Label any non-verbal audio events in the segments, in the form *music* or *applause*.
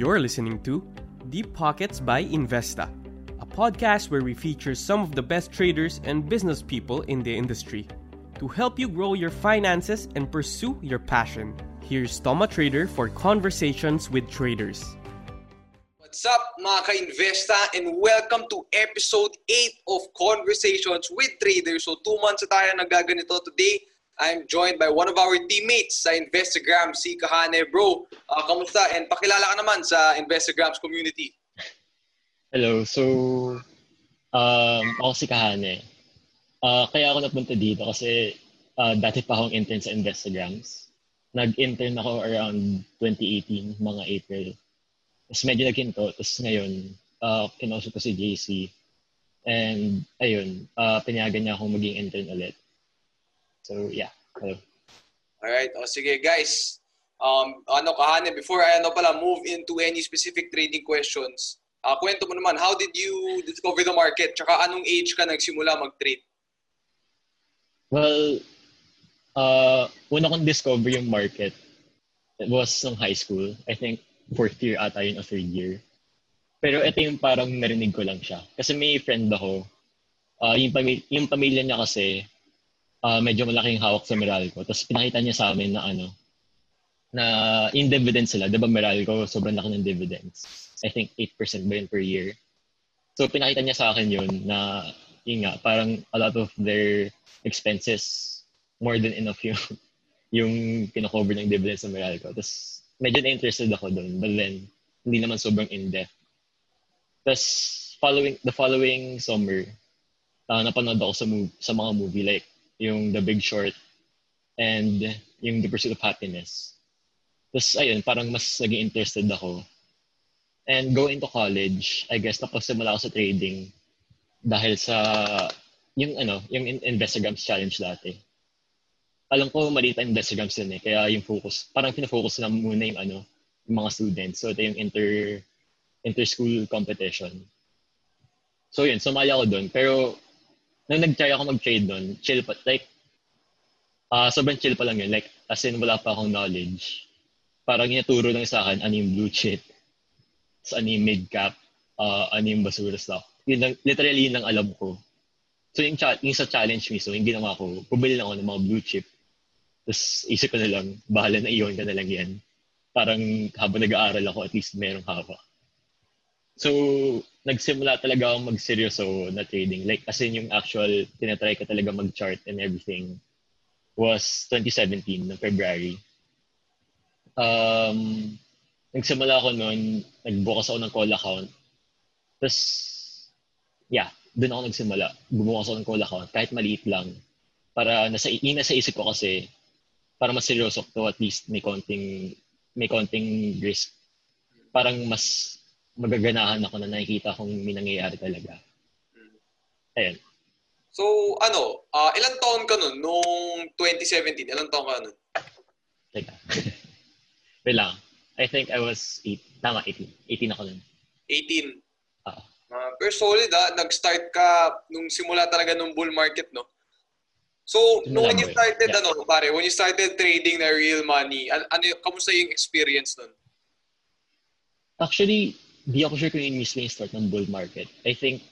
You're listening to Deep Pockets by Investa, a podcast where we feature some of the best traders and business people in the industry to help you grow your finances and pursue your passion. Here's Toma Trader for conversations with traders. What's up mga ka-investa and welcome to episode 8 of Conversations with Traders. So two months na tayo nagaganito today. I'm joined by one of our teammates sa Investagram, si Kahane. Bro, uh, kamusta? And pakilala ka naman sa Investagram's community. Hello. So, um, ako si Kahane. Uh, kaya ako napunta dito kasi uh, dati pa akong intern sa Investagrams. Nag-intern ako around 2018, mga April. Tapos medyo nagkinto. Tapos ngayon, uh, kinausap ko si JC. And ayun, uh, pinayagan niya akong maging intern ulit. So, yeah. Hello. Alright. O sige, guys. Um, ano, kahane, before I ano pala, move into any specific trading questions, uh, kwento mo naman, how did you discover the market? Tsaka anong age ka nagsimula mag-trade? Well, uh, una kong discover yung market, it was ng high school. I think fourth year ata yun o third year. Pero ito yung parang narinig ko lang siya. Kasi may friend ako, uh, yung, pamilya, yung pamilya niya kasi, uh, medyo malaking hawak sa Meralco. Tapos pinakita niya sa amin na ano, na in dividends sila. Di ba Meralco, sobrang laki ng dividends. I think 8% ba yun per year. So pinakita niya sa akin yun na yun nga, parang a lot of their expenses more than enough yung *laughs* yung kinakover ng dividends ng Meralco. Tapos medyo na-interested ako doon. But then, hindi naman sobrang in-depth. Tapos following, the following summer, uh, napanood ako sa, move, sa mga movie like yung The Big Short, and yung The Pursuit of Happiness. Tapos, ayun, parang mas naging interested ako. And going to college, I guess napagsimula ako sa trading dahil sa yung ano, yung Investagrams challenge dati. Alam ko maliit ang Investagrams din eh, kaya yung focus, parang fina-focus na muna yung ano, yung mga students. So ito yung inter inter-school competition. So yun, sumali ako doon. Pero nung nag-try ako mag-trade doon, chill pa. Like, uh, sobrang chill pa lang yun. Like, as in, wala pa akong knowledge. Parang inaturo lang sa akin ano yung blue chip, sa ano yung mid-cap, uh, ano yung basura stock. Yun lang, literally yun lang alam ko. So yung, cha- yung sa challenge mismo, yung ginawa ko, bumili lang ako ng mga blue chip. Tapos isip ko na lang, bahala na iyon ka na lang yan. Parang habang nag-aaral ako, at least merong hawak. So, nagsimula talaga akong magseryoso na trading. Like, as in yung actual, tinatry ko talaga mag-chart and everything was 2017, ng February. Um, nagsimula ako noon, nagbukas ako ng call account. Tapos, yeah, doon ako nagsimula. Bumukas ako ng call account, kahit maliit lang. Para, nasa, nasa isip ko kasi, para mas seryoso to, at least may konting, may konting risk. Parang mas magaganahan ako na nakikita kung may nangyayari talaga. Ayun. So, ano, uh, ilang taon ka nun? Nung 2017, ilang taon ka nun? Teka. *laughs* Wait lang. I think I was 8. Tama, 18. 18 ako nun. 18? Uh, uh, pero solid ah. Nag-start ka nung simula talaga nung bull market, no? So, nung when you started, yeah. ano, pare, when you started trading na real money, ano, ano kamusta yung experience nun? Actually, di ako sure kung yung mismo yung start ng bull market. I think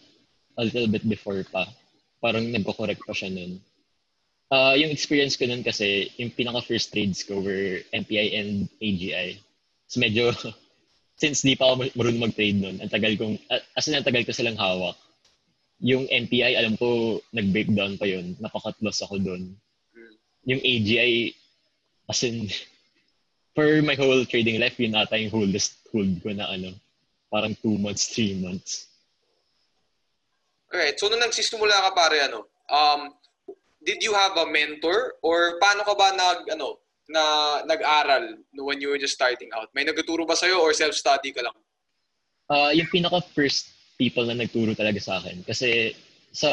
a little bit before pa. Parang nagko-correct pa siya nun. Uh, yung experience ko nun kasi, yung pinaka-first trades ko were MPI and AGI. So medyo, *laughs* since di pa ako marunong mag-trade nun, ang tagal kong, as in, ang tagal ko silang hawak. Yung MPI, alam ko, nag-breakdown pa yun. Napakat-loss ako dun. Yung AGI, as in, *laughs* for my whole trading life, yun ata yung holdest hold ko na ano, parang two months, three months. Alright, so nung nagsisimula ka pare, ano, um, did you have a mentor or paano ka ba nag, ano, na nag-aral when you were just starting out? May nagtuturo ba sa'yo or self-study ka lang? Uh, yung pinaka-first people na nagturo talaga sa akin. Kasi sa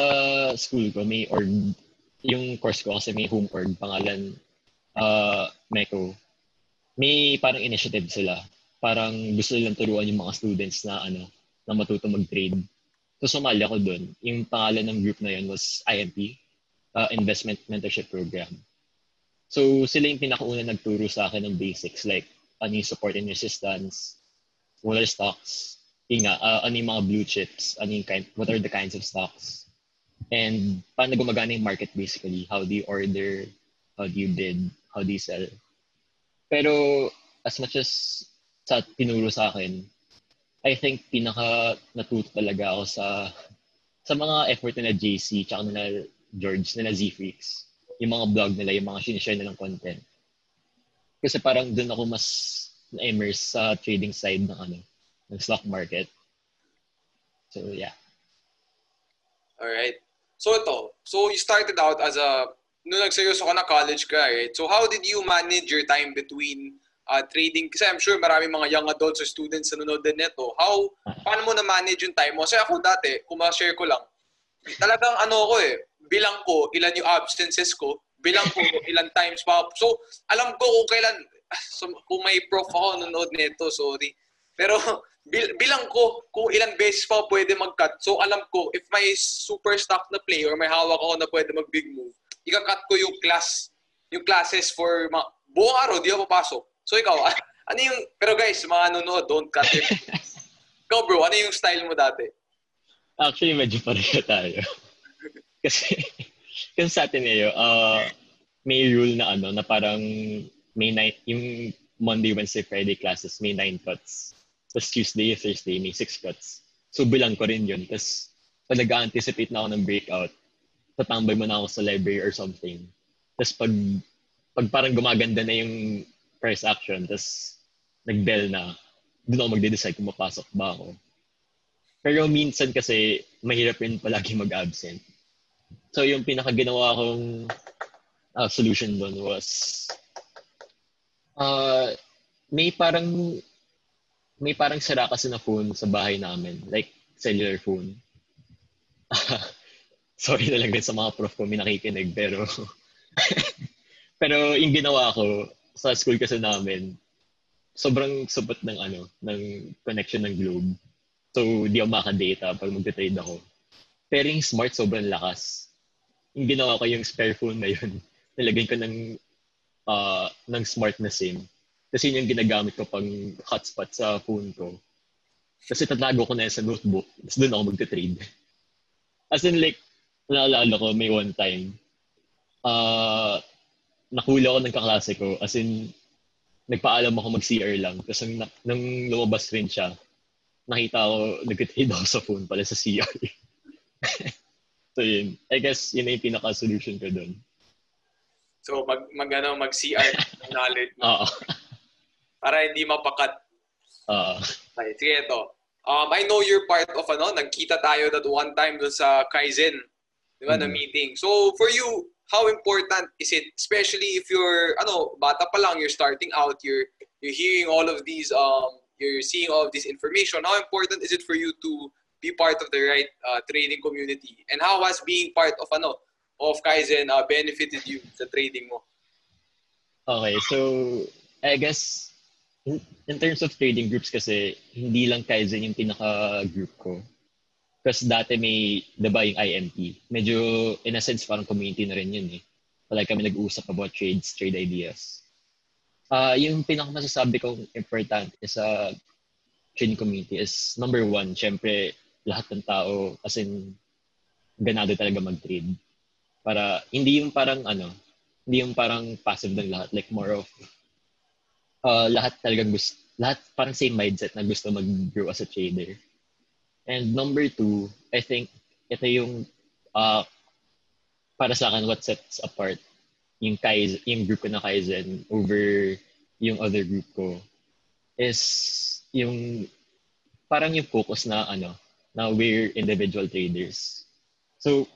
school ko, may org, yung course ko kasi may home org, pangalan uh, MECO. May parang initiative sila parang gusto nilang turuan yung mga students na ano na matuto mag-trade. So sumali ako doon. Yung pangalan ng group na yun was IMP, uh, Investment Mentorship Program. So sila yung pinakauna nagturo sa akin ng basics like ano yung support and resistance, what are stocks, nga, uh, ano yung mga blue chips, ano yung kind, what are the kinds of stocks, and paano gumagana yung market basically, how do you order, how do you bid, how do you sell. Pero as much as sa tinuro sa akin, I think pinaka natuto talaga ako sa sa mga effort nila JC tsaka nila George, nila Z-Freaks. Yung mga blog nila, yung mga sinishare nilang content. Kasi parang doon ako mas na-immerse sa trading side ng ano, ng stock market. So, yeah. All right. So ito, so you started out as a, nung nagseryoso ka na college ka, right? So how did you manage your time between uh, trading? Kasi I'm sure maraming mga young adults or students na nanonood din nito. How, paano mo na-manage yung time mo? Kasi ako dati, kung ma-share ko lang, talagang ano ko eh, bilang ko ilan yung absences ko, bilang ko *laughs* ilan times pa. So, alam ko kung kailan, *laughs* so, kung may prof ako nanonood nito, sorry. Pero, *laughs* bil, bilang ko kung ilang beses pa pwede mag-cut. So, alam ko, if may super stock na play or may hawak ako na pwede mag-big move, ika-cut ko yung class, yung classes for mga, buong araw, di ako papasok. So, ikaw, *laughs* ano yung, pero guys, mga nanonood, don't cut it. *laughs* ikaw bro, ano yung style mo dati? Actually, medyo pareho tayo. *laughs* kasi, kasi sa atin eh, uh, may rule na ano, na parang may night, yung Monday, Wednesday, Friday classes, may nine cuts. Tapos Tuesday, Thursday, may six cuts. So bilang ko rin yun. Tapos pag nag-anticipate na ako ng breakout, tatambay mo na ako sa library or something. Tapos pag, pag parang gumaganda na yung price action, tapos nag-bell na, doon ako magde-decide kung mapasok ba ako. Pero minsan kasi, mahirap rin palagi mag-absent. So yung pinakaginawa kong uh, solution doon was uh, may parang may parang sira kasi na phone sa bahay namin. Like, cellular phone. *laughs* Sorry na lang din sa mga prof ko, may nakikinig. Pero, *laughs* pero yung ginawa ko, sa school kasi namin, sobrang subot ng ano, ng connection ng Globe. So, di ako maka-data pag magte-trade ako. Pero yung smart, sobrang lakas yung ginawa ko yung spare phone na yun, *laughs* nilagay ko ng, uh, ng smart na SIM. Kasi yun yung ginagamit ko pang hotspot sa phone ko. Kasi tatago ko na yun sa notebook. Tapos doon ako magte-trade. *laughs* As in like, naalala ko, may one time, uh, nakula ako ng kaklase ko. As in, nagpaalam ako mag-CR lang. Tapos nang, nang lumabas rin siya, nakita ko, nag-trade ako sa phone pala sa CR. *laughs* So yun, I guess yun yung pinaka-solution ko doon. So mag, mag, ano, mag-CR knowledge. *laughs* Oo. Para hindi mapakat. Oo. Okay, sige ito. Um, I know you're part of ano, nagkita tayo that one time doon sa Kaizen, di ba, mm-hmm. na meeting. So for you, how important is it, especially if you're, ano, bata pa lang, you're starting out, you're, you're hearing all of these, um, you're seeing all of this information, how important is it for you to be part of the right uh, trading community? And how has being part of ano of Kaizen uh, benefited you sa trading mo? Okay, so I guess in, in terms of trading groups kasi hindi lang Kaizen yung pinaka-group ko. Kasi dati may, di ba yung IMP? Medyo, in a sense, parang community na rin yun eh. Like kami nag-uusap about trades, trade ideas. Uh, yung pinaka-masasabi kong important sa uh, trading community is number one, syempre, lahat ng tao, as in, ganado talaga mag-trade. Para, hindi yung parang ano, hindi yung parang passive ng lahat. Like more of, uh, lahat talagang gusto, lahat parang same mindset na gusto mag-grow as a trader. And number two, I think, ito yung, uh, para sa akin, what sets apart yung Kaizen, yung group ko na Kaizen over yung other group ko is yung parang yung focus na ano na we're individual traders. So,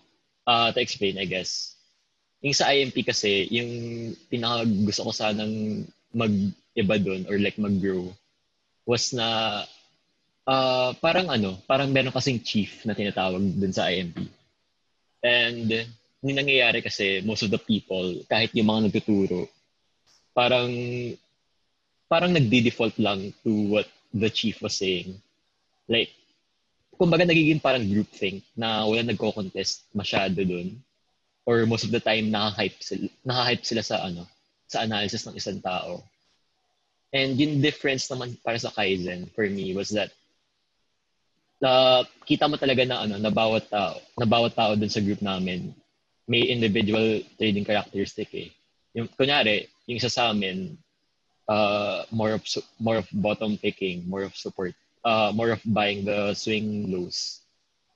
uh, to explain, I guess, yung sa IMP kasi, yung pinaka gusto ko sanang mag-iba doon or like mag-grow was na uh, parang ano, parang meron kasing chief na tinatawag dun sa IMP. And yung nangyayari kasi, most of the people, kahit yung mga nagtuturo, parang parang nagdi-default lang to what the chief was saying. Like, kumbaga nagiging parang group think na wala nagko-contest masyado doon or most of the time naka-hype sila, naka-hype sila sa ano sa analysis ng isang tao. And yung difference naman para sa Kaizen for me was that na kita mo talaga na ano na bawat tao na bawat tao dun sa group namin may individual trading characteristic eh. Yung kunyari, yung isa sa amin uh, more of more of bottom picking, more of support, uh, more of buying the swing lows.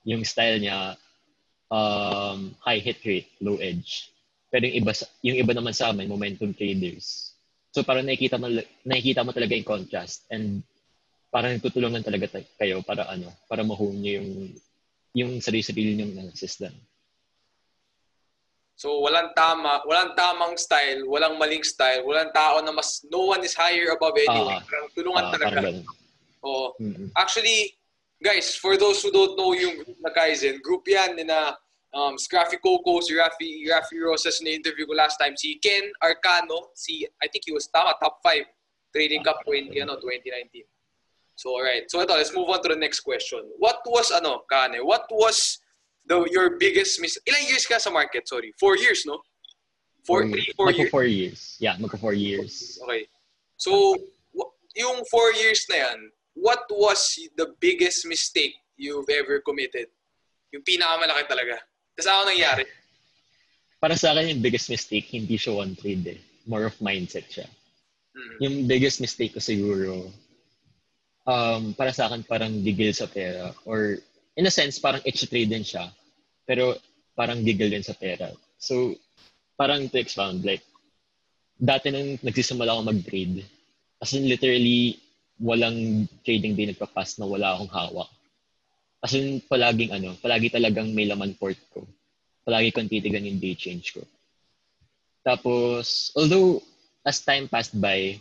Yung style niya um, high hit rate, low edge. Pero yung iba yung iba naman sa amin momentum traders. So parang nakikita mo nakikita mo talaga yung contrast and parang nagtutulungan talaga kayo para ano, para ma-hone niyo yung yung sarili-sarili niyong analysis doon. So walang tama, walang tamang style, walang maling style, walang tao na mas no one is higher above anyone. Uh, parang tulungan uh, talaga. Oh. Mm-hmm. Actually, guys, for those who don't know yung group na Kaizen, group yan na um, Scraffy Coco, si Rafi, Rafi Rosas na interview ko last time, si Ken Arcano, si, I think he was tama, top 5 Trading Cup 20, ano, 2019. So, alright. So, ito, let's move on to the next question. What was, ano, Kane, what was the your biggest miss... Ilang years ka sa market? Sorry. Four years, no? Four, four three, four years? four years. Yeah, magka four years. Okay. So, yung four years na yan, what was the biggest mistake you've ever committed? Yung pinakamalaki talaga. Kasi ano nangyari? Para sa akin, yung biggest mistake, hindi siya one trade eh. More of mindset siya. Mm-hmm. Yung biggest mistake ko siguro, um, para sa akin, parang gigil sa pera. Or in a sense, parang extra trade din siya. Pero parang giggle din sa pera. So, parang to expound, like, dati nang nagsisimula ako mag-trade, as in literally, walang trading day nagpa-pass na wala akong hawak. As in, palaging ano, palagi talagang may laman port ko. Palagi kong titigan yung day change ko. Tapos, although, as time passed by,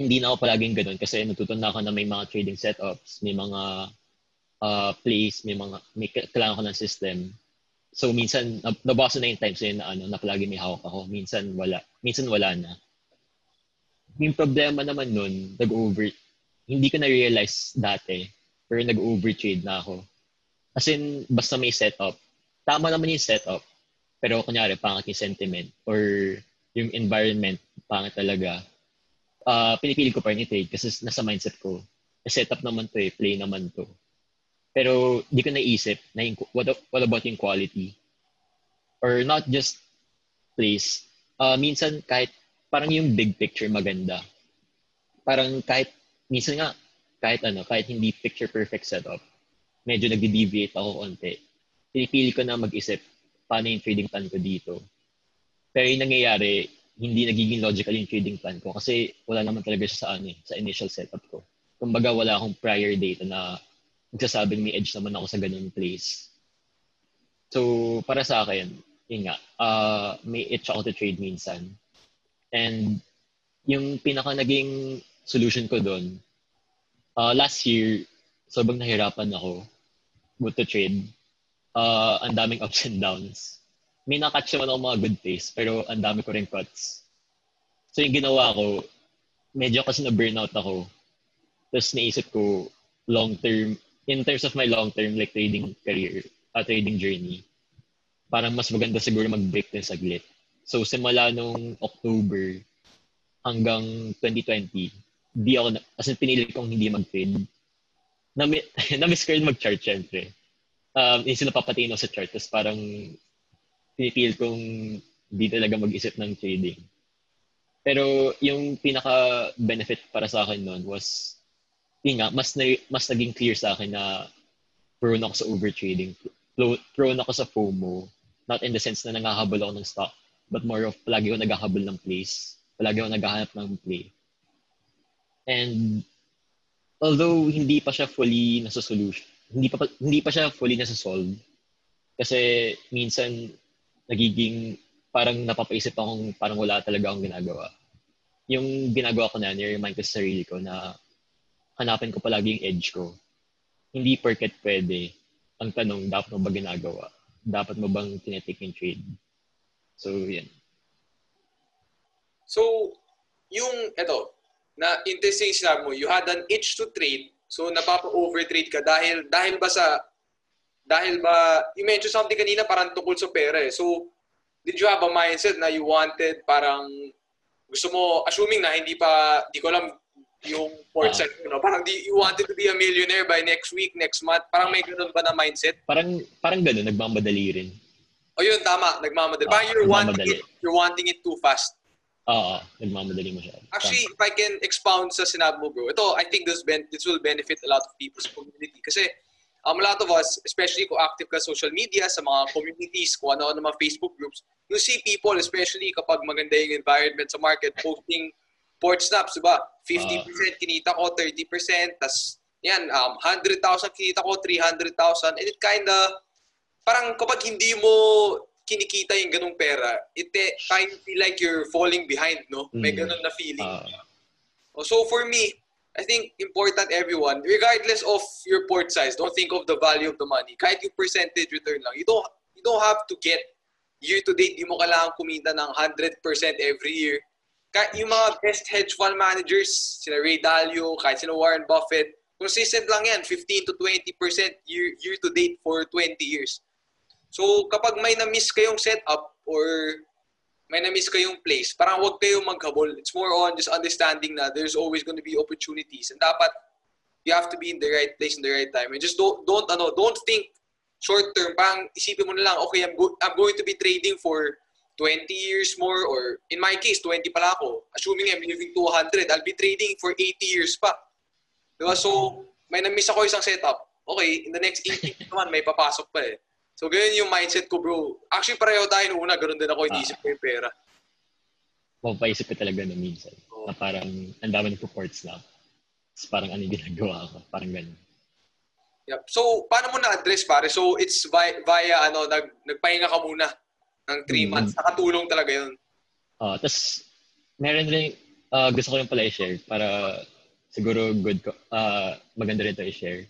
hindi na ako palaging ganun kasi natutunan ako na may mga trading setups, may mga uh, place, may mga may kailangan ko ng system. So minsan nabasa na yung times na ano, na palagi may hawak ako. Minsan wala. Minsan wala na. Yung problema naman nun, nag-over hindi ko na-realize dati, pero nag-overtrade na ako. As in, basta may setup. Tama naman yung setup, pero kunyari, pangit yung sentiment or yung environment, pangit talaga. Uh, pinipili ko pa rin i-trade kasi nasa mindset ko, setup naman to eh, play naman to. Pero di ko naisip na yung, what, what about yung quality? Or not just place. Uh, minsan kahit parang yung big picture maganda. Parang kahit, minsan nga, kahit ano, kahit hindi picture perfect setup, medyo nagde-deviate ako konti. Pinipili ko na mag-isip paano yung trading plan ko dito. Pero yung nangyayari, hindi nagiging logical yung trading plan ko kasi wala naman talaga siya sa ano, eh, sa initial setup ko. Kumbaga wala akong prior data na nagsasabing may edge naman ako sa ganung place. So, para sa akin, yun nga, uh, may itch ako to trade minsan. And yung pinaka naging solution ko doon, uh, last year, sobrang nahirapan ako with to trade. Uh, ang daming *laughs* ups and downs. May nakatch naman ako mga good plays, pero ang dami ko rin cuts. So yung ginawa ko, medyo kasi na-burnout ako. Tapos naisip ko, long term, in terms of my long-term like trading career, uh, trading journey, parang mas maganda siguro mag-break din saglit. So, simula nung October hanggang 2020, di ako, as in pinili kong hindi mag-trade. *laughs* Na-miss na ko rin mag-chart, syempre. Um, yung sila papatino sa chart, tapos parang pinipil kong di talaga mag-isip ng trading. Pero yung pinaka-benefit para sa akin noon was yun nga, mas, na, mas naging clear sa akin na prone ako sa overtrading. Prone ako sa FOMO. Not in the sense na nangahabol ako ng stock, but more of palagi ako naghahabol ng place. Palagi ako naghahanap ng play. And although hindi pa siya fully nasa solution, hindi pa hindi pa siya fully nasa solve kasi minsan nagiging parang napapaisip akong parang wala talaga akong ginagawa. Yung ginagawa ko na, nire-remind ko sa sarili ko na hanapin ko palagi yung edge ko. Hindi porket pwede. Ang tanong, dapat mo ba ginagawa? Dapat mo bang tinetake yung trade? So, yan. So, yung, eto, na interesting sinabi mo, you had an itch to trade, so napapa-overtrade ka dahil, dahil ba sa, dahil ba, you mentioned something kanina parang tungkol sa pera eh. So, did you have a mindset na you wanted parang gusto mo, assuming na hindi pa, di ko alam yung port Ah. side, you know, parang di, you wanted to be a millionaire by next week, next month, parang may ganun ba na mindset? Parang, parang gano'n, nagmamadali rin. O yun, tama, nagmamadali. Ah, Parang you're wanting it, you're wanting it too fast. Oo, nagmamadali mo siya. Actually, if I can expound sa sinabi mo, bro, ito, I think this, ben- this will benefit a lot of people sa community. Kasi, um, a lot of us, especially kung active ka social media, sa mga communities, kung ano-ano mga Facebook groups, you see people, especially kapag maganda yung environment sa market, posting port snaps, diba? 50% kinita ko, 30%, tas yan, um, 100,000 kinita ko, 300,000, and it kinda, parang kapag hindi mo kinikita yung ganung pera, it kind of feel like you're falling behind, no? May Mm. ganun na feeling. Oh, So for me, I think important everyone, regardless of your port size, don't think of the value of the money. Kahit yung percentage return lang, you don't you don't have to get year to date, di mo kailangan kumita ng 100% every year. Kahit yung mga best hedge fund managers, sina Ray Dalio, kahit sina Warren Buffett, consistent lang yan, 15 to 20% year, year to date for 20 years. So kapag may na-miss kayong setup or may na-miss kayong place, parang huwag kayong maghabol. It's more on just understanding na there's always going to be opportunities. And dapat, you have to be in the right place in the right time. And just don't, don't, ano, don't think short term. Parang isipin mo na lang, okay, I'm, go- I'm going to be trading for 20 years more or in my case, 20 pala ako. Assuming I'm living to 100, I'll be trading for 80 years pa. Diba? So, may na-miss ako isang setup. Okay, in the next 80 naman, may papasok pa eh. So, ganyan yung mindset ko, bro. Actually, pareho tayo nung una. Ganun din ako, iniisip ko yung pera. mapapaisip ka talaga na minsan. Oo. Na parang, ang dami ng reports na. Tapos parang ano yung ginagawa ko. Parang gano'n. Yep. So, paano mo na-address, pare? So, it's via, via ano, nag, nagpahinga ka muna ng 3 Mm. months. Nakatulong talaga yun. Uh, Tapos, meron rin, ah, gusto ko yung pala i-share para siguro good ko, ah, maganda rin ito i-share.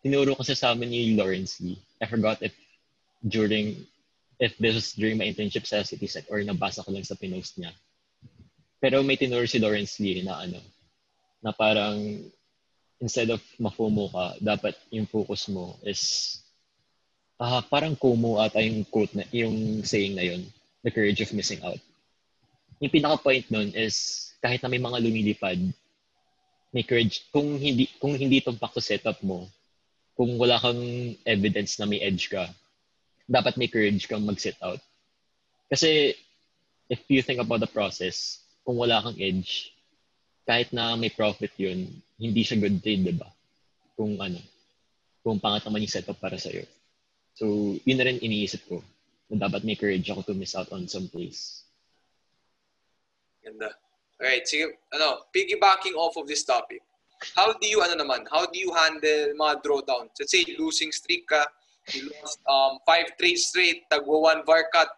Tinuro kasi sa amin ni Lawrence Lee. I forgot if during, if this was during my internship sa CitySec or nabasa ko lang sa pinost niya. Pero may tinuro si Lawrence Lee na ano, na parang instead of ma-FOMO ka, dapat yung focus mo is ah parang kumo ata yung quote na, yung saying na yun, the courage of missing out yung pinaka-point nun is kahit na may mga lumilipad, may courage. Kung hindi kung hindi tumpak sa setup mo, kung wala kang evidence na may edge ka, dapat may courage kang mag-set out. Kasi if you think about the process, kung wala kang edge, kahit na may profit yun, hindi siya good trade, di ba? Kung ano, kung pangat naman yung setup para sa'yo. So, yun na rin iniisip ko, na dapat may courage ako to miss out on some place. Ganda. Alright, sige, ano, piggybacking off of this topic, how do you, ano naman, how do you handle mga drawdowns? Let's say, losing streak ka, you lost um, five trades straight, tagwa one VAR cut,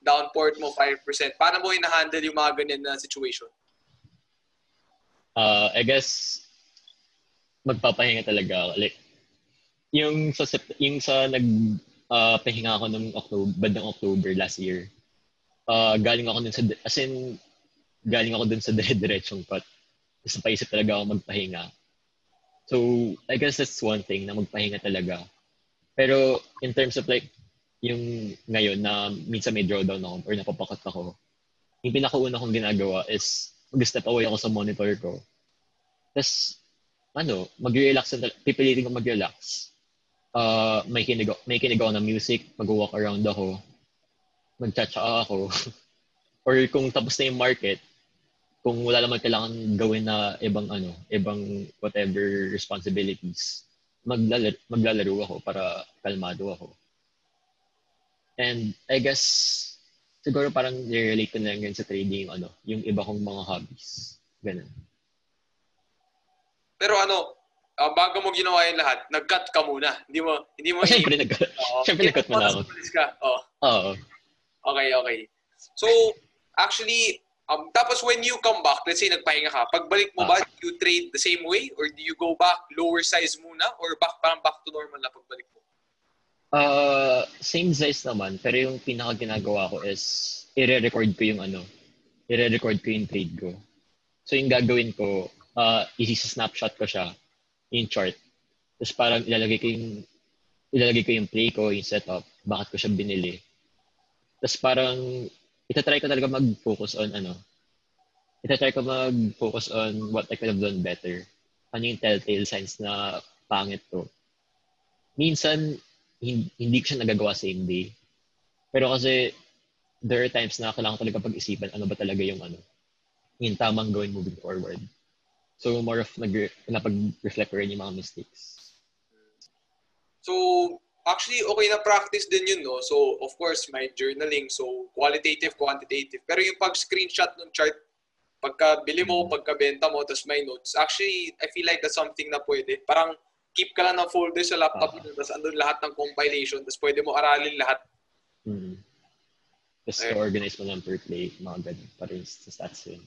down port mo 5%. Paano mo ina-handle yung mga ganyan na situation? uh, I guess magpapahinga talaga ako. Like, yung sa yung sa nag uh, pahinga ako ng October, bandang October last year. Uh, galing ako dun sa as in galing ako dun sa *laughs* dire-diretsong cut. Tapos napaisip talaga ako magpahinga. So, I guess that's one thing na magpahinga talaga. Pero in terms of like yung ngayon na minsan may drawdown ako or napapakat ako, yung pinakauna kong ginagawa is mag-step away ako sa monitor ko. Tapos, ano, mag-relax, pipilitin ko mag-relax. Uh, may kinig, may kinig ako ng music, mag-walk around ako, mag-chat-chat ako. *laughs* Or kung tapos na yung market, kung wala naman kailangan gawin na ibang ano, ibang whatever responsibilities, maglalaro, maglalaro ako para kalmado ako. And I guess siguro parang nirelate ko na lang yun sa trading yung ano, yung iba kong mga hobbies. Ganun. Pero ano, ah, bago mo ginawa yung lahat, nag-cut ka muna. Hindi mo, hindi mo, Oh, syempre, nag Oo. *laughs* syempre nag-cut mo na ako. Ka. Oo. Oo. Okay, okay. So, actually, um, tapos when you come back, let's say nagpahinga ka, pagbalik mo ba, Ah. do you trade the same way? Or do you go back, lower size muna? Or back, parang back to normal na pagbalik mo? Uh, same size naman, pero yung pinaka ginagawa ko is i-record ko yung ano, i-record ko yung trade ko. So yung gagawin ko, uh, isi-snapshot ko siya, yung chart. Tapos parang ilalagay ko yung ilalagay ko yung play ko, yung setup, bakit ko siya binili. Tapos parang itatry ko talaga mag-focus on ano, itatry ko mag-focus on what I could have done better. Ano yung telltale signs na pangit to. Minsan, hindi ko siya nagagawa same day. Pero kasi, there are times na kailangan talaga pag-isipan ano ba talaga yung ano, yung tamang gawin moving forward. So, more of nag napag-reflect rin yung mga mistakes. So, actually, okay na practice din yun, no? So, of course, my journaling. So, qualitative, quantitative. Pero yung pag-screenshot ng chart, pagka bili mo, mm. pagka benta mo, tapos may notes. Actually, I feel like that's something na pwede. Parang keep ka lang ng folder sa laptop uh-huh. mo, tapos andun lahat ng compilation, tapos pwede mo aralin lahat. Mm. Just okay. organize mo lang per play, mga ganun, para sa stats yun.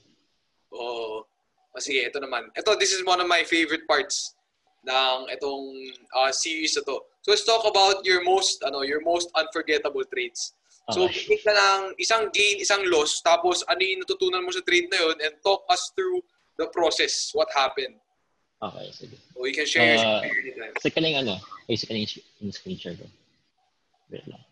Oo. Oh, sige, ito naman. Ito, this is one of my favorite parts ng itong uh, series na to. So let's talk about your most ano, your most unforgettable trades. So, pick ka ng isang gain, isang loss, tapos ano yung natutunan mo sa trade na yun, and talk us through the process, what happened. Okay, sige. So you can share uh, your anytime. Kasi kaling ano, ay sa kaling yung screen share ko. Wait lang.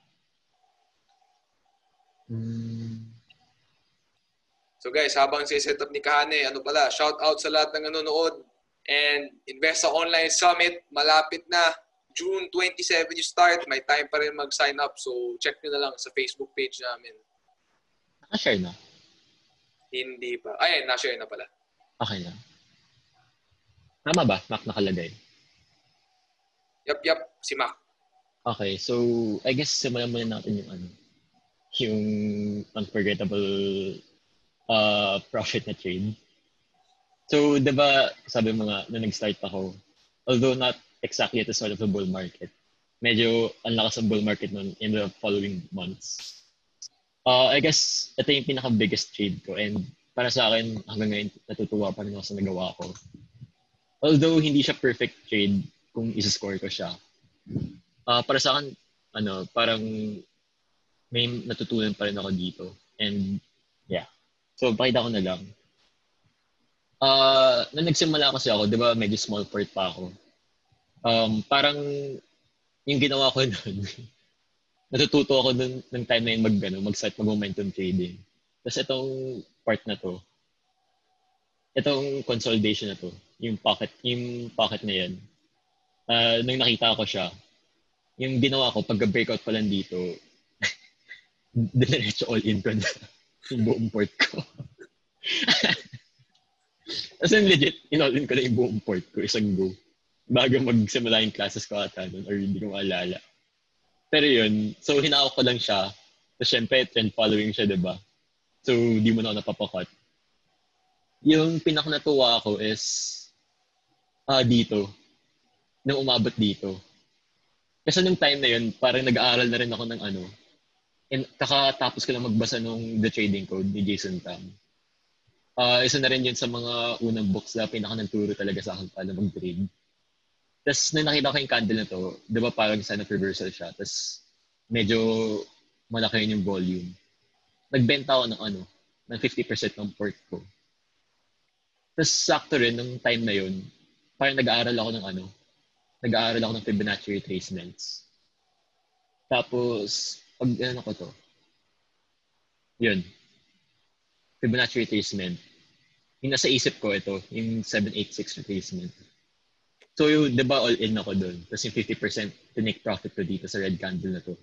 So guys, habang si setup ni Kahane, ano pala, shout out sa lahat ng nanonood. And Investa Online Summit, malapit na. June 27 you start. May time pa rin mag-sign up. So check nyo na lang sa Facebook page namin. Naka-share na? Hindi pa. Ay, na-share na pala. Okay na. Tama ba? Mac nakalagay? Yep, yep. Si Mac. Okay, so I guess simulan muna natin yung ano, yung unforgettable uh, profit na trade. So, di ba, sabi mo nga, na nag-start ako, although not exactly at the start of the bull market, medyo ang lakas ng bull market nun in the following months. Uh, I guess, ito yung pinaka-biggest trade ko and para sa akin, hanggang ngayon, natutuwa pa rin ako sa nagawa ko although hindi siya perfect trade kung isa-score ko siya, uh, para sa akin, ano, parang may natutunan pa rin ako dito. And, yeah. So, pakita ko na lang. Uh, nung nagsimula kasi ako, di ba, medyo small part pa ako. Um, parang, yung ginawa ko *laughs* nun, natututo ako dun, ng time na yun mag, ano, mag-start mag-momentum trading. Tapos itong part na to, itong consolidation na to, yung pocket, yung pocket na yan, uh, nung nakita ko siya, yung ginawa ko, pagka-breakout pa lang dito, *laughs* diniretso all in ko na *laughs* yung buong port ko. As in legit, in-all in ko na yung buong port ko, isang go. Bago magsimula yung classes ko ata nun, or hindi ko maalala. Pero yun, so hinawak ko lang siya. So syempre, trend following siya, di ba? So, di mo na ako napapakot. Yung pinakanatuwa ko is, uh, dito, nung umabot dito. Kasi nung time na yun, parang nag-aaral na rin ako ng ano, and kakatapos ko lang magbasa nung The Trading Code ni Jason Tam. Uh, isa na rin yun sa mga unang books na pinaka nagturo talaga sa akin paano mag-trade. Tapos nung nakita ko yung candle na to, di ba parang of reversal siya. Tapos medyo malaki yun yung volume. Nagbenta ako ng ano, ng 50% ng port ko. Tapos sakto rin, nung time na yun, parang nag-aaral ako ng ano, nag-aaral ako ng Fibonacci retracements. Tapos, pag ano ko to, yun, Fibonacci retracement. Yung nasa isip ko ito, yung 786 retracement. So, yung, di ba all in ako doon? Tapos yung 50% tinake profit ko dito sa red candle na to.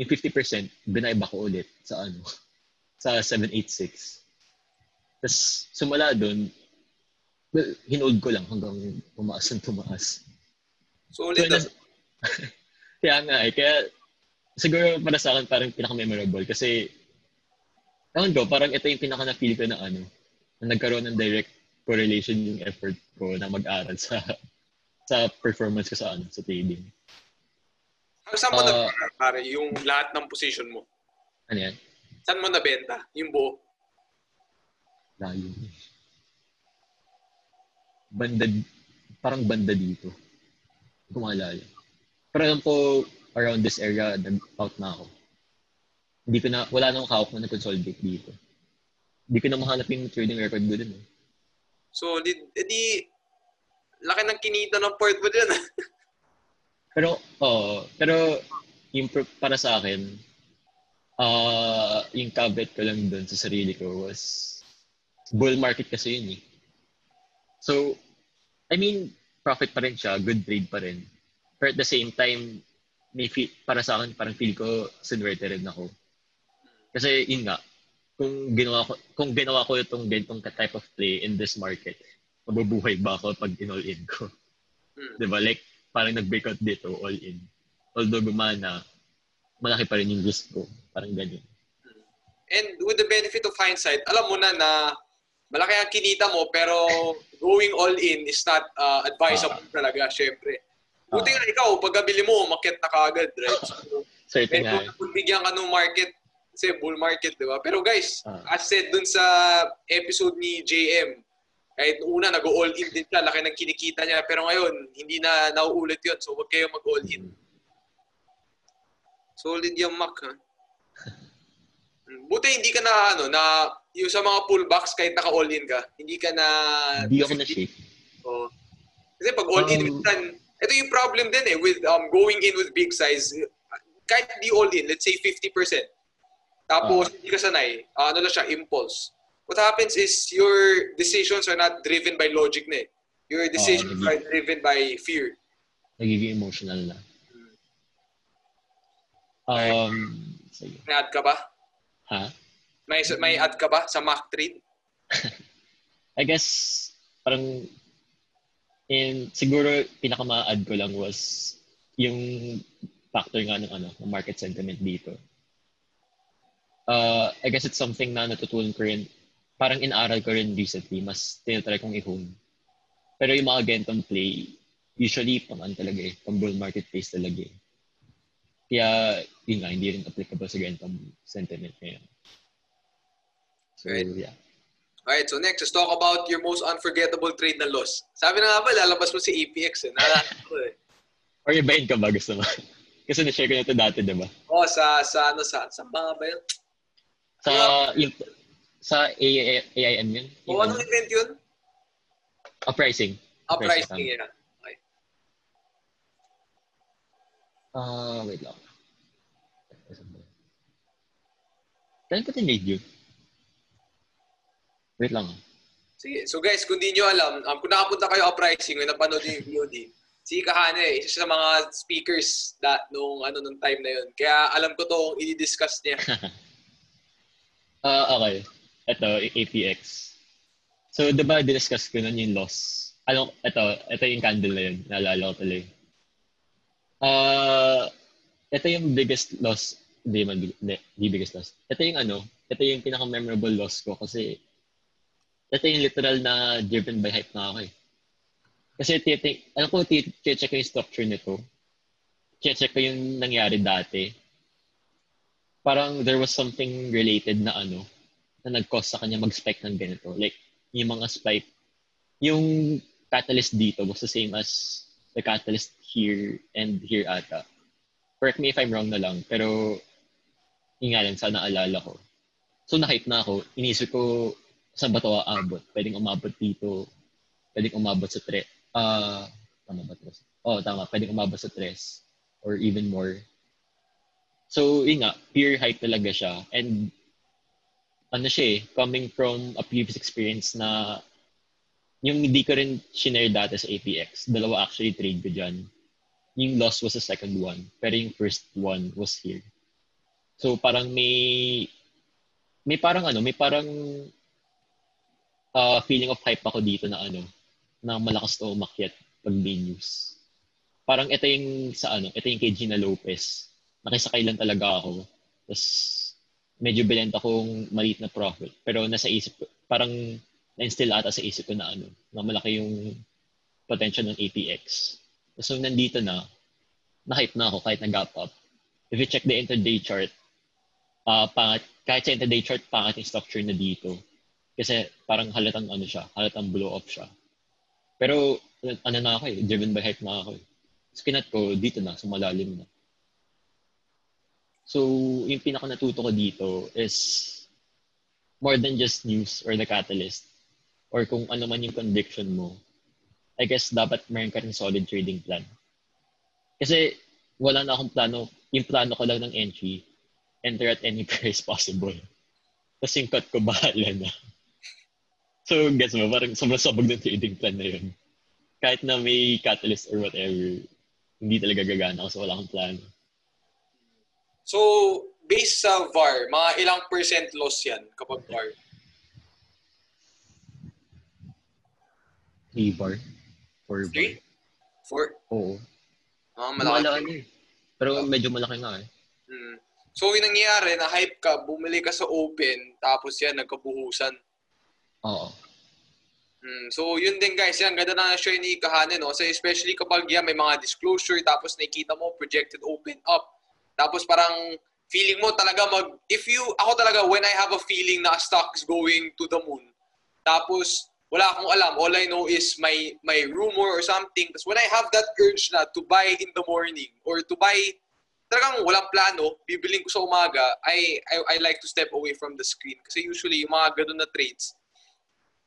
Yung 50%, binayba ko ulit sa ano, *laughs* sa 786. Tapos, sumula doon, well, hinold ko lang hanggang tumaas ang tumaas. So, ulit so, *laughs* kaya nga eh. Kaya siguro para sa akin parang pinaka-memorable kasi ewan ko, parang ito yung pinaka na-feel ko na ano, na nagkaroon ng direct correlation yung effort ko na mag-aral sa *laughs* sa performance ko sa ano, sa trading. Saan mo uh, na pare, yung lahat ng position mo? Ano yan? Saan mo nabenta? Yung buo? Layo banda, parang banda dito. Hindi ko maalala. Pero alam ko, around this area, nag-out na ako. Hindi ko na, wala nang hawak na nag-consolidate dito. Hindi ko na mahanap yung trading record ko din. Eh. So, di, di, laki ng kinita ng port mo din. *laughs* pero, oo. Oh, pero, yung para sa akin, uh, yung caveat ko lang doon sa sarili ko was, bull market kasi yun eh. So, I mean, profit pa rin siya, good trade pa rin. But at the same time, may feel, para sa akin, parang feel ko, sinwerte rin ako. Kasi yun nga, kung ginawa ko, kung ginawa ko itong ganitong type of play in this market, mabubuhay ba ako pag in-all in ko? Hmm. Diba? Like, parang nag-breakout dito, all in. Although gumana, malaki pa rin yung risk ko. Parang ganyan. And with the benefit of hindsight, alam mo na na malaki ang kinita mo pero going all in is not uh, advisable Ah. talaga, syempre. Buti Ah. nga ikaw, pagkabili mo, umakyat na kaagad, right? So, *laughs* Certain nga. pagbigyan ka ng market, kasi bull market, di ba? Pero guys, Ah. as said dun sa episode ni JM, kahit una, nag-all in din siya, laki ng kinikita niya. Pero ngayon, hindi na nauulit yun. So, huwag kayo mag-all in. Solid yung Mac, ha? Buti hindi ka na, ano, na, yung sa mga pullbacks, kahit naka-all in ka, hindi ka na... Hindi ako na-shake. Oo. Kasi pag all in, Um, minsan, ito yung problem din eh, with um, going in with big size. Kahit di all in, let's say 50%. Tapos, hindi ka sanay, ah, ano lang siya, impulse. What happens is, your decisions are not driven by logic na eh. Your decisions hindi. are driven by fear. Nagiging emotional na. Um, sige. May ad ka ba? Ha? May, may ad ka ba sa Mac Trade? *laughs* I guess, parang, in, siguro, pinaka-ma-add ko lang was yung factor nga ng ano, ng market sentiment dito. Uh, I guess it's something na natutunan ko rin, parang inaral ko rin recently, mas tinatry kong i-hone. Pero yung mga gantong play, usually pang ano talaga eh, pang bull market place talaga eh. Kaya, yun nga, hindi rin applicable sa gantong sentiment ngayon. So, Right. yeah. Alright, so next, let's talk about your most unforgettable trade na loss. Sabi na nga ba, lalabas mo si APX eh. Naalala ko eh. *laughs* Or ibahin ka ba gusto mo? *laughs* Kasi na-share ko na ito dati, di ba? Oh, sa, sa, ano, sa, sa mga ba yun? Sa, yung, sa AIM yun? O, Yung, anong event yun? pricing. Ah, Pricing, pricing, yeah. Okay. Ah, wait lang. Kailan ko tinrade yun? Wait lang. Sige. So guys, kung di nyo alam, um, kung nakapunta kayo sa pricing, kung napanood yung VOD, si Kahane, isa sa mga speakers that nung ano nung time na yun. Kaya alam ko tong i-discuss niya. *laughs* Ah, okay. Ito, APX. So, di ba, discuss ko nun yung loss. Ano, ito, ito yung candle na yun. Naalala ko tuloy. Ah, ito yung biggest loss. Hindi man, hindi, biggest loss. Ito yung ano, ito yung pinaka-memorable loss ko kasi ito yung literal na driven by hype na ako eh. Kasi titik, alam ko, check ko yung structure nito. Check ko yung nangyari dati. Parang there was something related na ano, na nag-cause sa kanya mag-spike ng ganito. Like, yung mga spike, yung catalyst dito was the same as the catalyst here and here ata. Correct me if I'm wrong na lang, pero yun nga lang, sana alala ko. So, na-hype na ako. Inisip ko, saan ba ito aabot? Pwedeng umabot dito. Pwedeng umabot sa tre. Ah, tama ba tres? Oh, tama. Pwedeng umabot sa tres. Or even more. So, yun nga, pure hype talaga siya. And, ano siya eh, coming from a previous experience na yung hindi ko rin shinare dati sa APX. Dalawa actually trade ko dyan. Yung loss was the second one. Pero yung first one was here. So, parang may may parang ano, may parang uh, feeling of hype ako dito na ano, na malakas to umakyat pag may news. Parang ito yung sa ano, ito yung kay Gina Lopez. Nakisakay lang talaga ako. Tapos medyo binenta kong maliit na profit. Pero nasa isip ko, parang na-instill ata sa isip ko na ano, na malaki yung potential ng APX. So nandito na, na-hype na ako kahit nag-gap up. If you check the intraday chart, uh, pangat, kahit sa intraday chart, pangat yung structure na dito. Kasi parang halatang ano siya, halatang blow up siya. Pero ano na ako eh, driven by hype na ako eh. Skinat ko, dito na, sumalalim na. So, yung pinaka natuto ko dito is more than just news or the catalyst or kung ano man yung conviction mo, I guess dapat meron ka rin solid trading plan. Kasi wala na akong plano, yung plano ko lang ng entry, enter at any *laughs* price possible. Tapos yung cut ko, bahala na. So, gets mo, parang sobrang sabog ng trading plan na yun. Kahit na may catalyst or whatever, hindi talaga gagana kasi wala kang plan. So, based sa VAR, mga ilang percent loss yan kapag VAR? 3 bar? 4 bar? Three? Four? Oo. Ah, Malaki. malaki. Pero medyo malaki na eh. Hmm. So, yung nangyayari, na-hype ka, bumili ka sa open, tapos yan, nagkabuhusan. Oo. Mm, so, yun din guys, yan, ganda na share ni Kahanin, no? So, especially kapag yan, may mga disclosure, tapos nakikita mo, projected open up. Tapos parang feeling mo talaga mag, if you, ako talaga, when I have a feeling na a stock is going to the moon, tapos wala akong alam, all I know is my, my rumor or something. Tapos when I have that urge na to buy in the morning or to buy, talagang walang plano, bibiling ko sa umaga, I, I, I like to step away from the screen. Kasi usually, yung mga ganun na trades,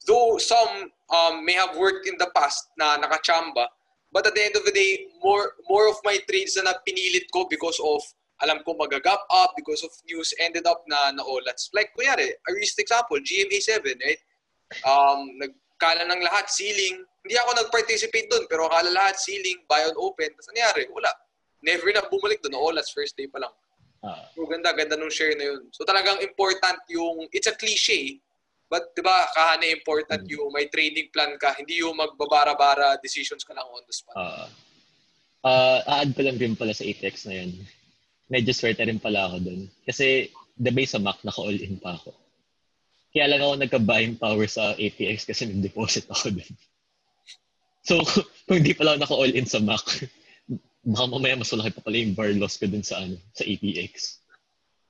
though some um, may have worked in the past na nakachamba, but at the end of the day, more more of my trades na pinilit ko because of alam ko magagap up because of news ended up na na olats. Like kunyari, a recent example, GMA7, right? Um, nagkala ng lahat ceiling. Hindi ako nag-participate doon, pero akala lahat ceiling, buy on open. Tapos nangyari, wala. Never na bumalik doon. Olats first day pa lang. Ah. So ganda, ganda nung share na yun. So talagang important yung, it's a cliche, but di ba, kahane important Mm. yung may trading plan ka, hindi yung magbabara-bara decisions ka lang on the spot. Ah. Ah, add ko lang rin pala sa ATX na yun. Medyo swerte rin pala ako dun. Kasi the base sa Mac, naka-all-in pa ako. Kaya lang ako nagka-buying power sa ATX kasi nag-deposit ako dun. So, *laughs* kung hindi pala ako naka-all-in sa Mac, *laughs* baka mamaya mas malaki pa pala yung bar loss ko dun sa, ano, sa ATX.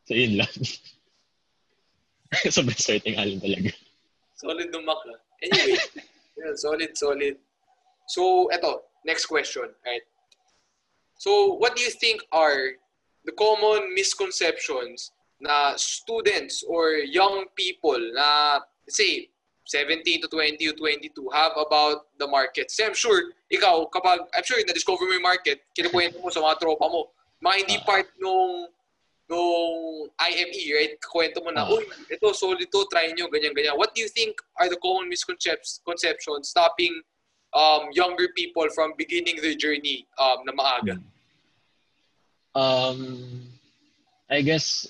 So, yun lang. *laughs* Sobrang swerte ng alin talaga. Solid nung Mac. ah. Anyway, yeah, solid, solid. So, eto, next question. Right? So, what do you think are the common misconceptions na students or young people na, say, 17 to 20 to 22 have about the market? Kasi I'm sure, ikaw, kapag, I'm sure, na-discover mo yung market, kinukwento mo sa mga tropa mo, mga hindi Ah. part nung nung IME, right? Kwento mo na, Ah. uy, ito, solid to, try nyo, ganyan-ganyan. What do you think are the common misconceptions conceptions stopping um, younger people from beginning their journey um, na maaga? Um, I guess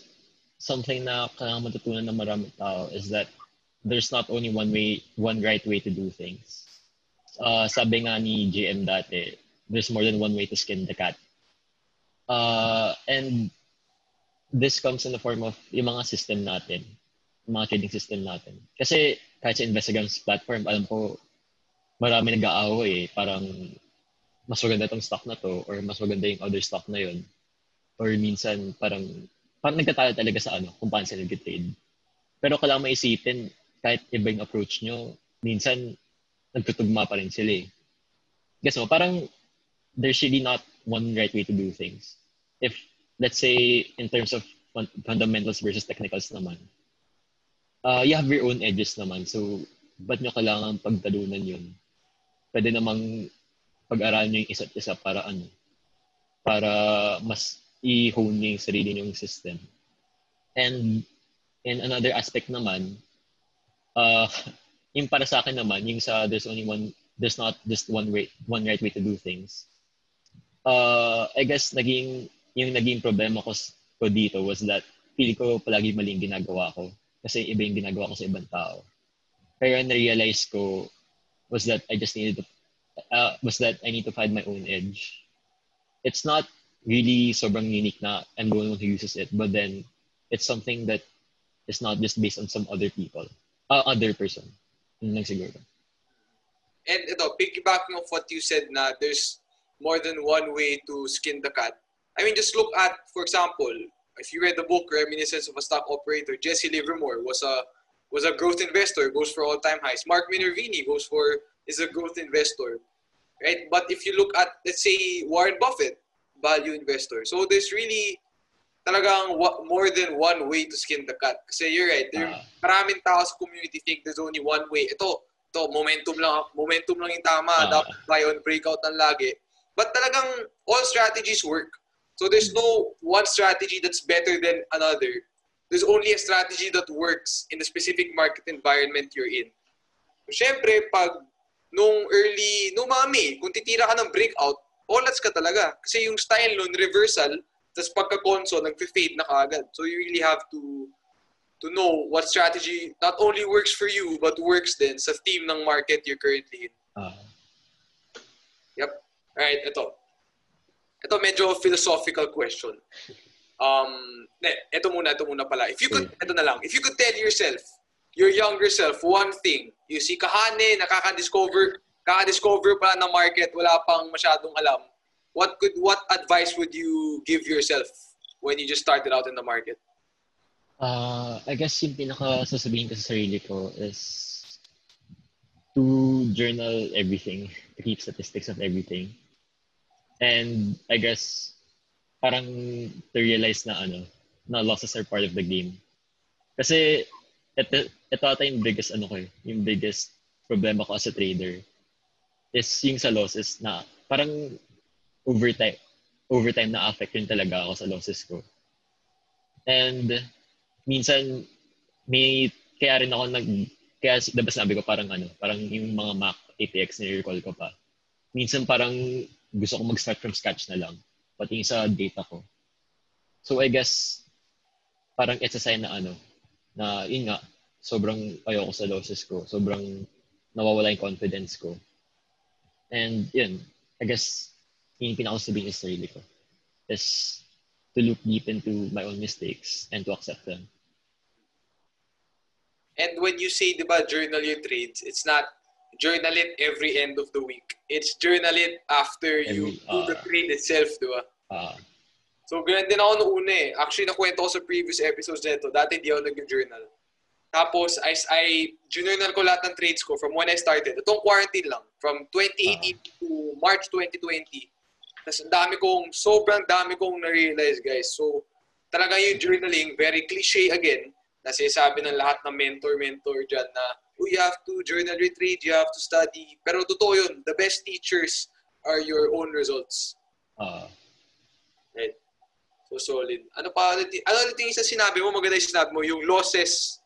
something na kailangan matutunan ng maraming tao is that there's not only one way, one right way to do things. Uh, sabi nga ni JM dati, there's more than one way to skin the cat. Uh, and this comes in the form of yung mga system natin, yung mga trading system natin. Kasi kahit sa Investigams platform, alam ko marami nag-aaway eh. Parang mas maganda tong stock na to or mas maganda yung other stock na yun. Or minsan parang parang nagtatalo talaga sa ano, kung paano sila nag-trade. Pero kailangan maisipin, kahit iba yung approach nyo, minsan nagtutugma pa rin sila eh. Guess parang there's really not one right way to do things. If, let's say, in terms of fun- fundamentals versus technicals naman, uh, you have your own edges naman. So, ba't nyo kailangan pagtalunan yun? Pwede namang pag-aralan nyo yung isa't isa para ano, para mas i-hone nyo yung sarili nyong system. And in another aspect naman, uh, *laughs* yung para sa akin naman, yung sa there's only one, there's not just one way, one right way to do things. Uh, I guess naging, yung naging problema ko, ko dito was that feel ko palagi mali yung ginagawa ko kasi iba yung ginagawa ko sa ibang tao. Pero na-realize ko was that I just needed to, uh, was that I need to find my own edge. It's not really sobrang unique na I'm the one who uses it, but then it's something that is not just based on some other people, uh, other person. And ito, piggybacking of what you said na there's more than one way to skin the cat. I mean, just look at, for example, if you read the book Reminiscence of a Stock Operator, Jesse Livermore was a was a growth investor, goes for all-time highs. Mark Minervini goes for is a growth investor, right? But if you look at, let's say, Warren Buffett, value investor. So there's really talagang more than one way to skin the cat. Kasi you're right, there, Ah. maraming tao sa community think there's only one way. Ito, ito, momentum lang, momentum lang yung tama. Ah. Dapat buy on breakout ang lagi. But talagang all strategies work. So there's no one strategy that's better than another. There's only a strategy that works in the specific market environment you're in. So, syempre, pag nung early, nung mga May, kung titira ka ng breakout, olats ka talaga. Kasi yung style nun, reversal, tapos pagka-conso, nag-fade na kaagad. So, you really have to to know what strategy not only works for you, but works din sa theme ng market you're currently in. Uh, Yep. Alright, ito. Ito medyo philosophical question. Um, ne, ito muna, ito muna pala. If you could, ito na lang. If you could tell yourself, your younger self, one thing, you see kahane, nakaka-discover, kaka-discover pa ng market, wala pang masyadong alam. What could, what advice would you give yourself when you just started out in the market? Uh, I guess yung pinaka sasabihin ko sa sarili ko is to journal everything, to keep statistics of everything. And I guess parang to realize na ano, na losses are part of the game. Kasi ito, ito ata yung biggest ano ko eh, yung biggest problema ko as a trader is yung sa losses na parang overtime overtime na affect yun talaga ako sa losses ko. And minsan may kaya rin ako nag kaya diba sabi ko parang ano, parang yung mga Mac ATX na recall ko pa. Minsan parang gusto ko mag-start from scratch na lang pati sa data ko. So I guess parang it's a sign na ano na yun nga sobrang ayoko sa losses ko. Sobrang nawawala yung confidence ko. And yun, I guess yun yung pinakasabihin sa sarili ko is to look deep into my own mistakes and to accept them. And when you say, di ba, journal your trades, it's not journal it every end of the week. It's journal it after you Every, do the uh, trade itself, di ba? Uh, So, ganun din ako noong una eh. Actually, nakwento ko sa previous episodes nito. Dati hindi ako nag-journal. Tapos, I, I journal ko lahat ng trades ko from when I started. Itong quarantine lang. From 2018 to March 2020. Tapos, ang dami kong, sobrang dami kong na-realize, guys. So, talaga yung journaling, very cliche again, na sinasabi ng lahat ng mentor-mentor dyan na, oh, you have to journal your trade, you have to study. Pero totoo yun, the best teachers are your own results. uh, Right? So, solid. Ano pa, ano, ano yung isa sinabi mo, maganda yung sinabi mo, yung losses,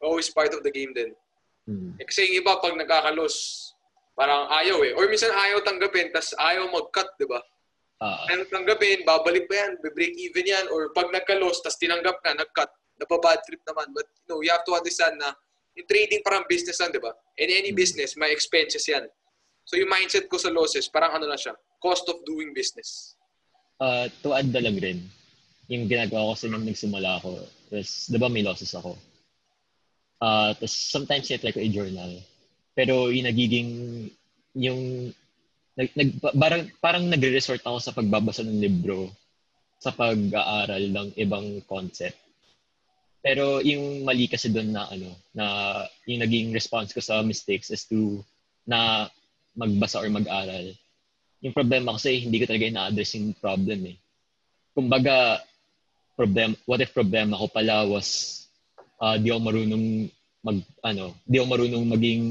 always part of the game din. hmm, Eh, kasi yung iba, pag nagkakalos, parang ayaw eh. Or minsan ayaw tanggapin, tas ayaw mag-cut, di ba? uh, Ayaw tanggapin, babalik pa yan, break even yan. Or pag nagkalos, tas tinanggap ka, nag-cut, napabad trip naman. But, you know, you have to understand na yung trading parang business lang, di ba? In any business, may expenses yan. So, yung mindset ko sa losses, parang ano na siya, cost of doing business. uh, to add na lang rin, yung ginagawa ko kasi nung nagsimula ako is, di ba may losses ako? Uh, Tapos sometimes I try ko i-journal. Pero yung nagiging, yung, nag, nag, parang, parang nagre-resort ako sa pagbabasa ng libro sa pag-aaral ng ibang concept. Pero yung mali kasi doon na ano, na yung naging response ko sa mistakes is to na magbasa or mag-aral. Yung problema kasi hindi ko talaga ina-address yung problem eh. Kumbaga, problem, what if problema ko pala was uh, di ako marunong mag, ano, di ako marunong maging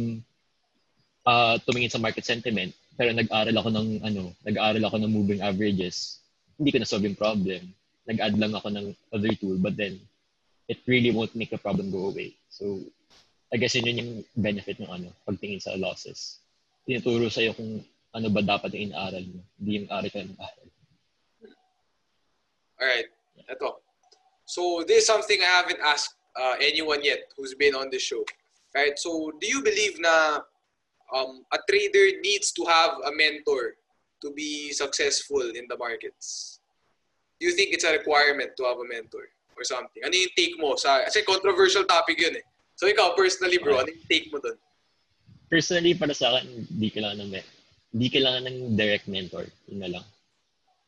uh, tumingin sa market sentiment pero nag-aral ako ng ano, nag-aral ako ng moving averages. Hindi ko na solve yung problem. Nag-add lang ako ng other tool but then it really won't make the problem go away. So, I guess yun yun yung benefit ng ano, pagtingin sa losses. Tinuturo sa'yo kung ano ba dapat yung inaaral mo. Hindi yung aral ka ng aral. Alright, ito. So, this is something I haven't asked uh, anyone yet who's been on the show. Right? So, do you believe na um, a trader needs to have a mentor to be successful in the markets? Do you think it's a requirement to have a mentor or something? Ano yung take mo? Sa, kasi controversial topic yun eh. So, ikaw personally bro, ano yung take mo dun? Personally, para sa akin, hindi kailangan ng, hindi kailangan ng direct mentor. Yun na lang.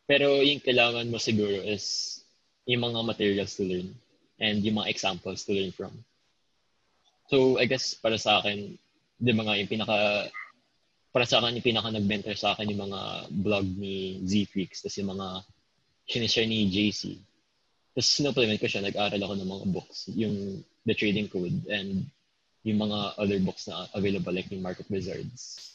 Pero yung kailangan mo siguro is yung mga materials to learn and yung mga examples to learn from. So, I guess para sa akin, di ba nga yung pinaka para sa akin yung pinaka nag-mentor sa akin yung mga blog ni Z-Freaks tapos yung mga sinishare ni JC. Tapos sinuplement ko siya, nag-aral ako ng mga books, yung The Trading Code and yung mga other books na available like yung Market Wizards.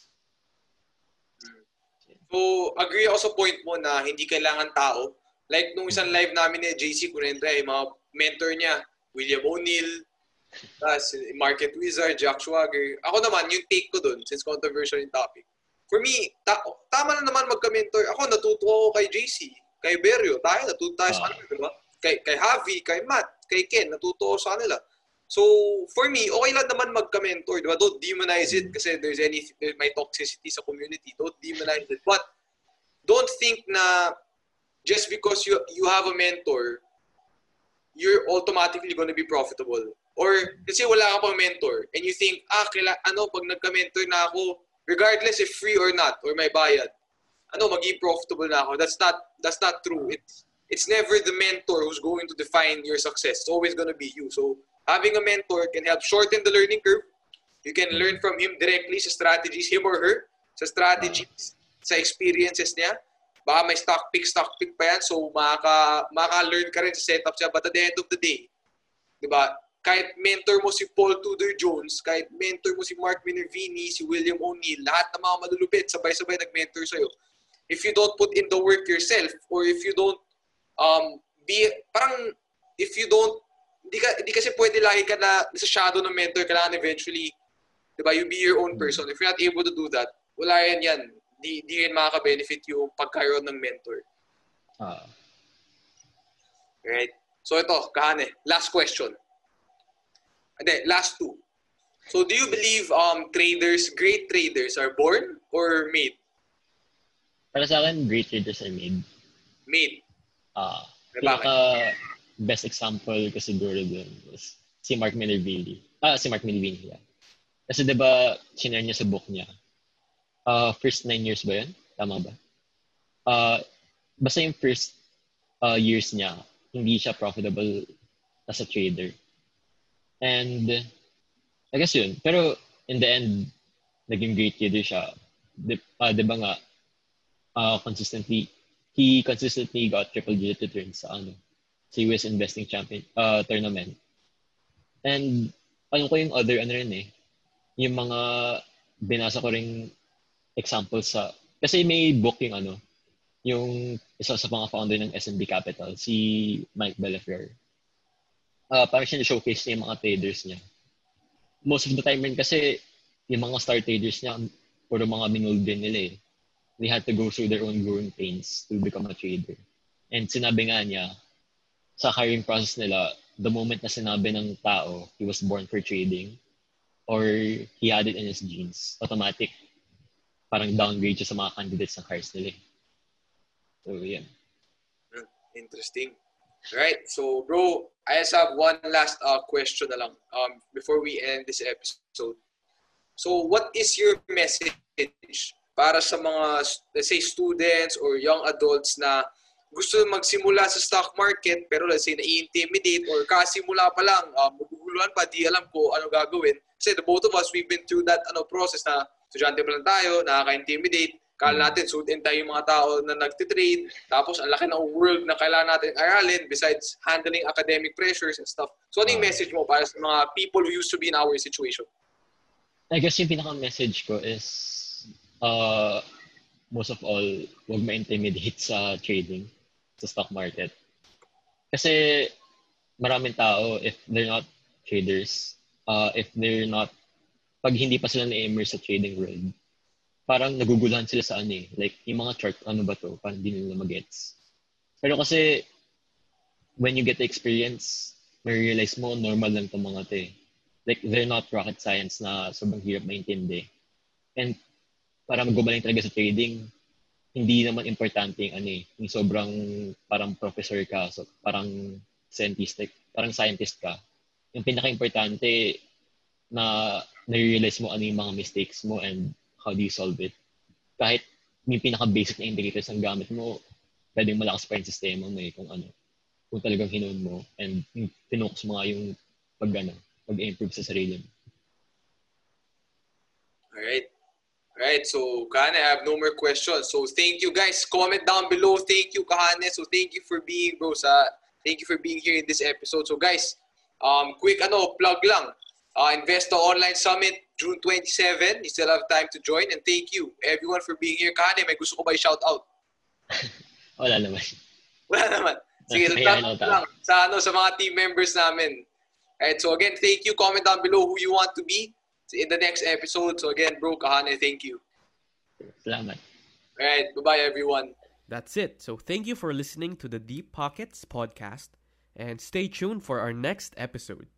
So, agree ako sa point mo na hindi kailangan tao. Like, nung isang live namin ni JC Kunendra, yung mga mentor niya, William O'Neill, Tapos, Market Wizard, Jack Schwager. Ako naman, yung take ko dun, since controversial yung topic. For me, ta- tama na naman magka-mentor. Ako, natuto ako kay JC, kay Berio. Tayo, natuto tayo sa Ah. kanila, di ba? Kay, kay Javi, kay Matt, kay Ken, natuto ako sa kanila. So, for me, okay lang naman magka-mentor, di ba? Don't demonize it kasi there's any, there may toxicity sa community. Don't demonize it. But, don't think na just because you you have a mentor, you're automatically going to be profitable. Or kasi wala ka pang mentor and you think, ah, kaila, ano, pag nagka-mentor na ako, regardless if free or not, or may bayad, ano, maging profitable na ako. That's not, that's not true. It's, it's never the mentor who's going to define your success. It's always going to be you. So, having a mentor can help shorten the learning curve. You can learn from him directly sa strategies, him or her, sa strategies, sa experiences niya. Baka may stock pick, stock pick pa yan. So, makaka, makaka-learn ka rin sa setup siya. But at the end of the day, di ba, kahit mentor mo si Paul Tudor Jones, kahit mentor mo si Mark Minervini, si William O'Neill, lahat ng mga malulupit, sabay-sabay nag-mentor sa'yo. If you don't put in the work yourself, or if you don't um, be, parang, if you don't, hindi, ka, hindi kasi pwede lagi ka na sa shadow ng mentor, kailangan eventually, di ba, you be your own person. If you're not able to do that, wala yan yan. Di, di rin makaka-benefit yung pagkaroon ng mentor. Ah. Right? So ito, kahane, last question. Hindi, last two. So do you believe um traders, great traders are born or made? Para sa akin, great traders are made. Made. Ah, Eh, pinaka best example ko siguro dun is si Mark Minervini. Ah, si Mark Minervini, yeah. Kasi diba, sinare niya sa book niya. Ah, first nine years ba yun? Tama ba? Ah, basta yung first ah, years niya, hindi siya profitable as a trader. And, I guess yun. Pero, in the end, naging great trader siya. Di, ah, di ba nga, ah, consistently he consistently got triple digit returns sa ano sa US Investing Champion uh, tournament. And ano ko yung other ano rin eh, yung mga binasa ko ring examples sa kasi may book yung ano, yung isa sa mga founder ng S&B Capital, si Mike Belafleur. Uh, parang siya showcase niya yung mga traders niya. Most of the time rin kasi yung mga star traders niya, puro mga minold din nila eh they had to go through their own growing pains to become a trader. And sinabi nga niya, sa hiring process nila, the moment na sinabi ng tao he was born for trading or he had it in his genes, automatic parang downgrade siya sa mga candidates ng hires nila. eh. So, yeah. Interesting. Right. So, bro, I just have one last uh, question na lang um, before we end this episode. So, what is your message para sa mga, let's say, students or young adults na gusto magsimula sa stock market pero let's say na-intimidate or kasimula pa lang, um, maguguluhan pa, di alam ko ano gagawin. Kasi the both of us, we've been through that ano process na estudyante pa lang tayo, nakaka-intimidate, Kala natin, suitin tayo yung mga tao na nagtitrade. Tapos, ang laki ng world na kailangan natin aralin besides handling academic pressures and stuff. So, ano yung Ah. message mo para sa mga people who used to be in our situation? I guess yung pinaka-message ko is uh, most of all, huwag ma-intimidate sa trading, sa stock market. Kasi maraming tao, if they're not traders, uh, if they're not, pag hindi pa sila na-immerse sa trading world, parang naguguluhan sila sa ano eh. Like, yung mga chart, ano ba to? Parang hindi nila magets. Pero kasi, when you get the experience, may realize mo, normal lang itong mga to eh like they're not rocket science na sobrang hirap maintindi. And para magumaling talaga sa trading, hindi naman importante yung ano eh, yung sobrang parang professor ka, so parang scientific, parang scientist ka. Yung pinaka-importante na na-realize mo ano yung mga mistakes mo and how do you solve it. Kahit yung pinaka-basic na indicators ang gamit mo, pwedeng malakas pa yung sistema mo eh, kung ano, kung talagang hinuon mo and yung pinocus mo nga yung pag ano, pag-improve sa sarili mo. Alright. Alright, so Kahane, I have no more questions. So thank you guys. Comment down below. Thank you, Kahane. So thank you for being, bro, sa, thank you for being here in this episode. So guys, um, quick ano, plug lang. Uh, Investo Online Summit, June 27. You still have time to join. And thank you, everyone, for being here. Kahane, may gusto ko ba i-shout out? *laughs* Wala naman. Wala naman. Sige, May shout out tayo. lang sa, ano, sa mga team members namin. Alright, so again, thank you. Comment down below who you want to be in the next episode. So again, bro, Kahane, thank you. Salamat. Alright, bye-bye everyone. That's it. So thank you for listening to the Deep Pockets podcast and stay tuned for our next episode.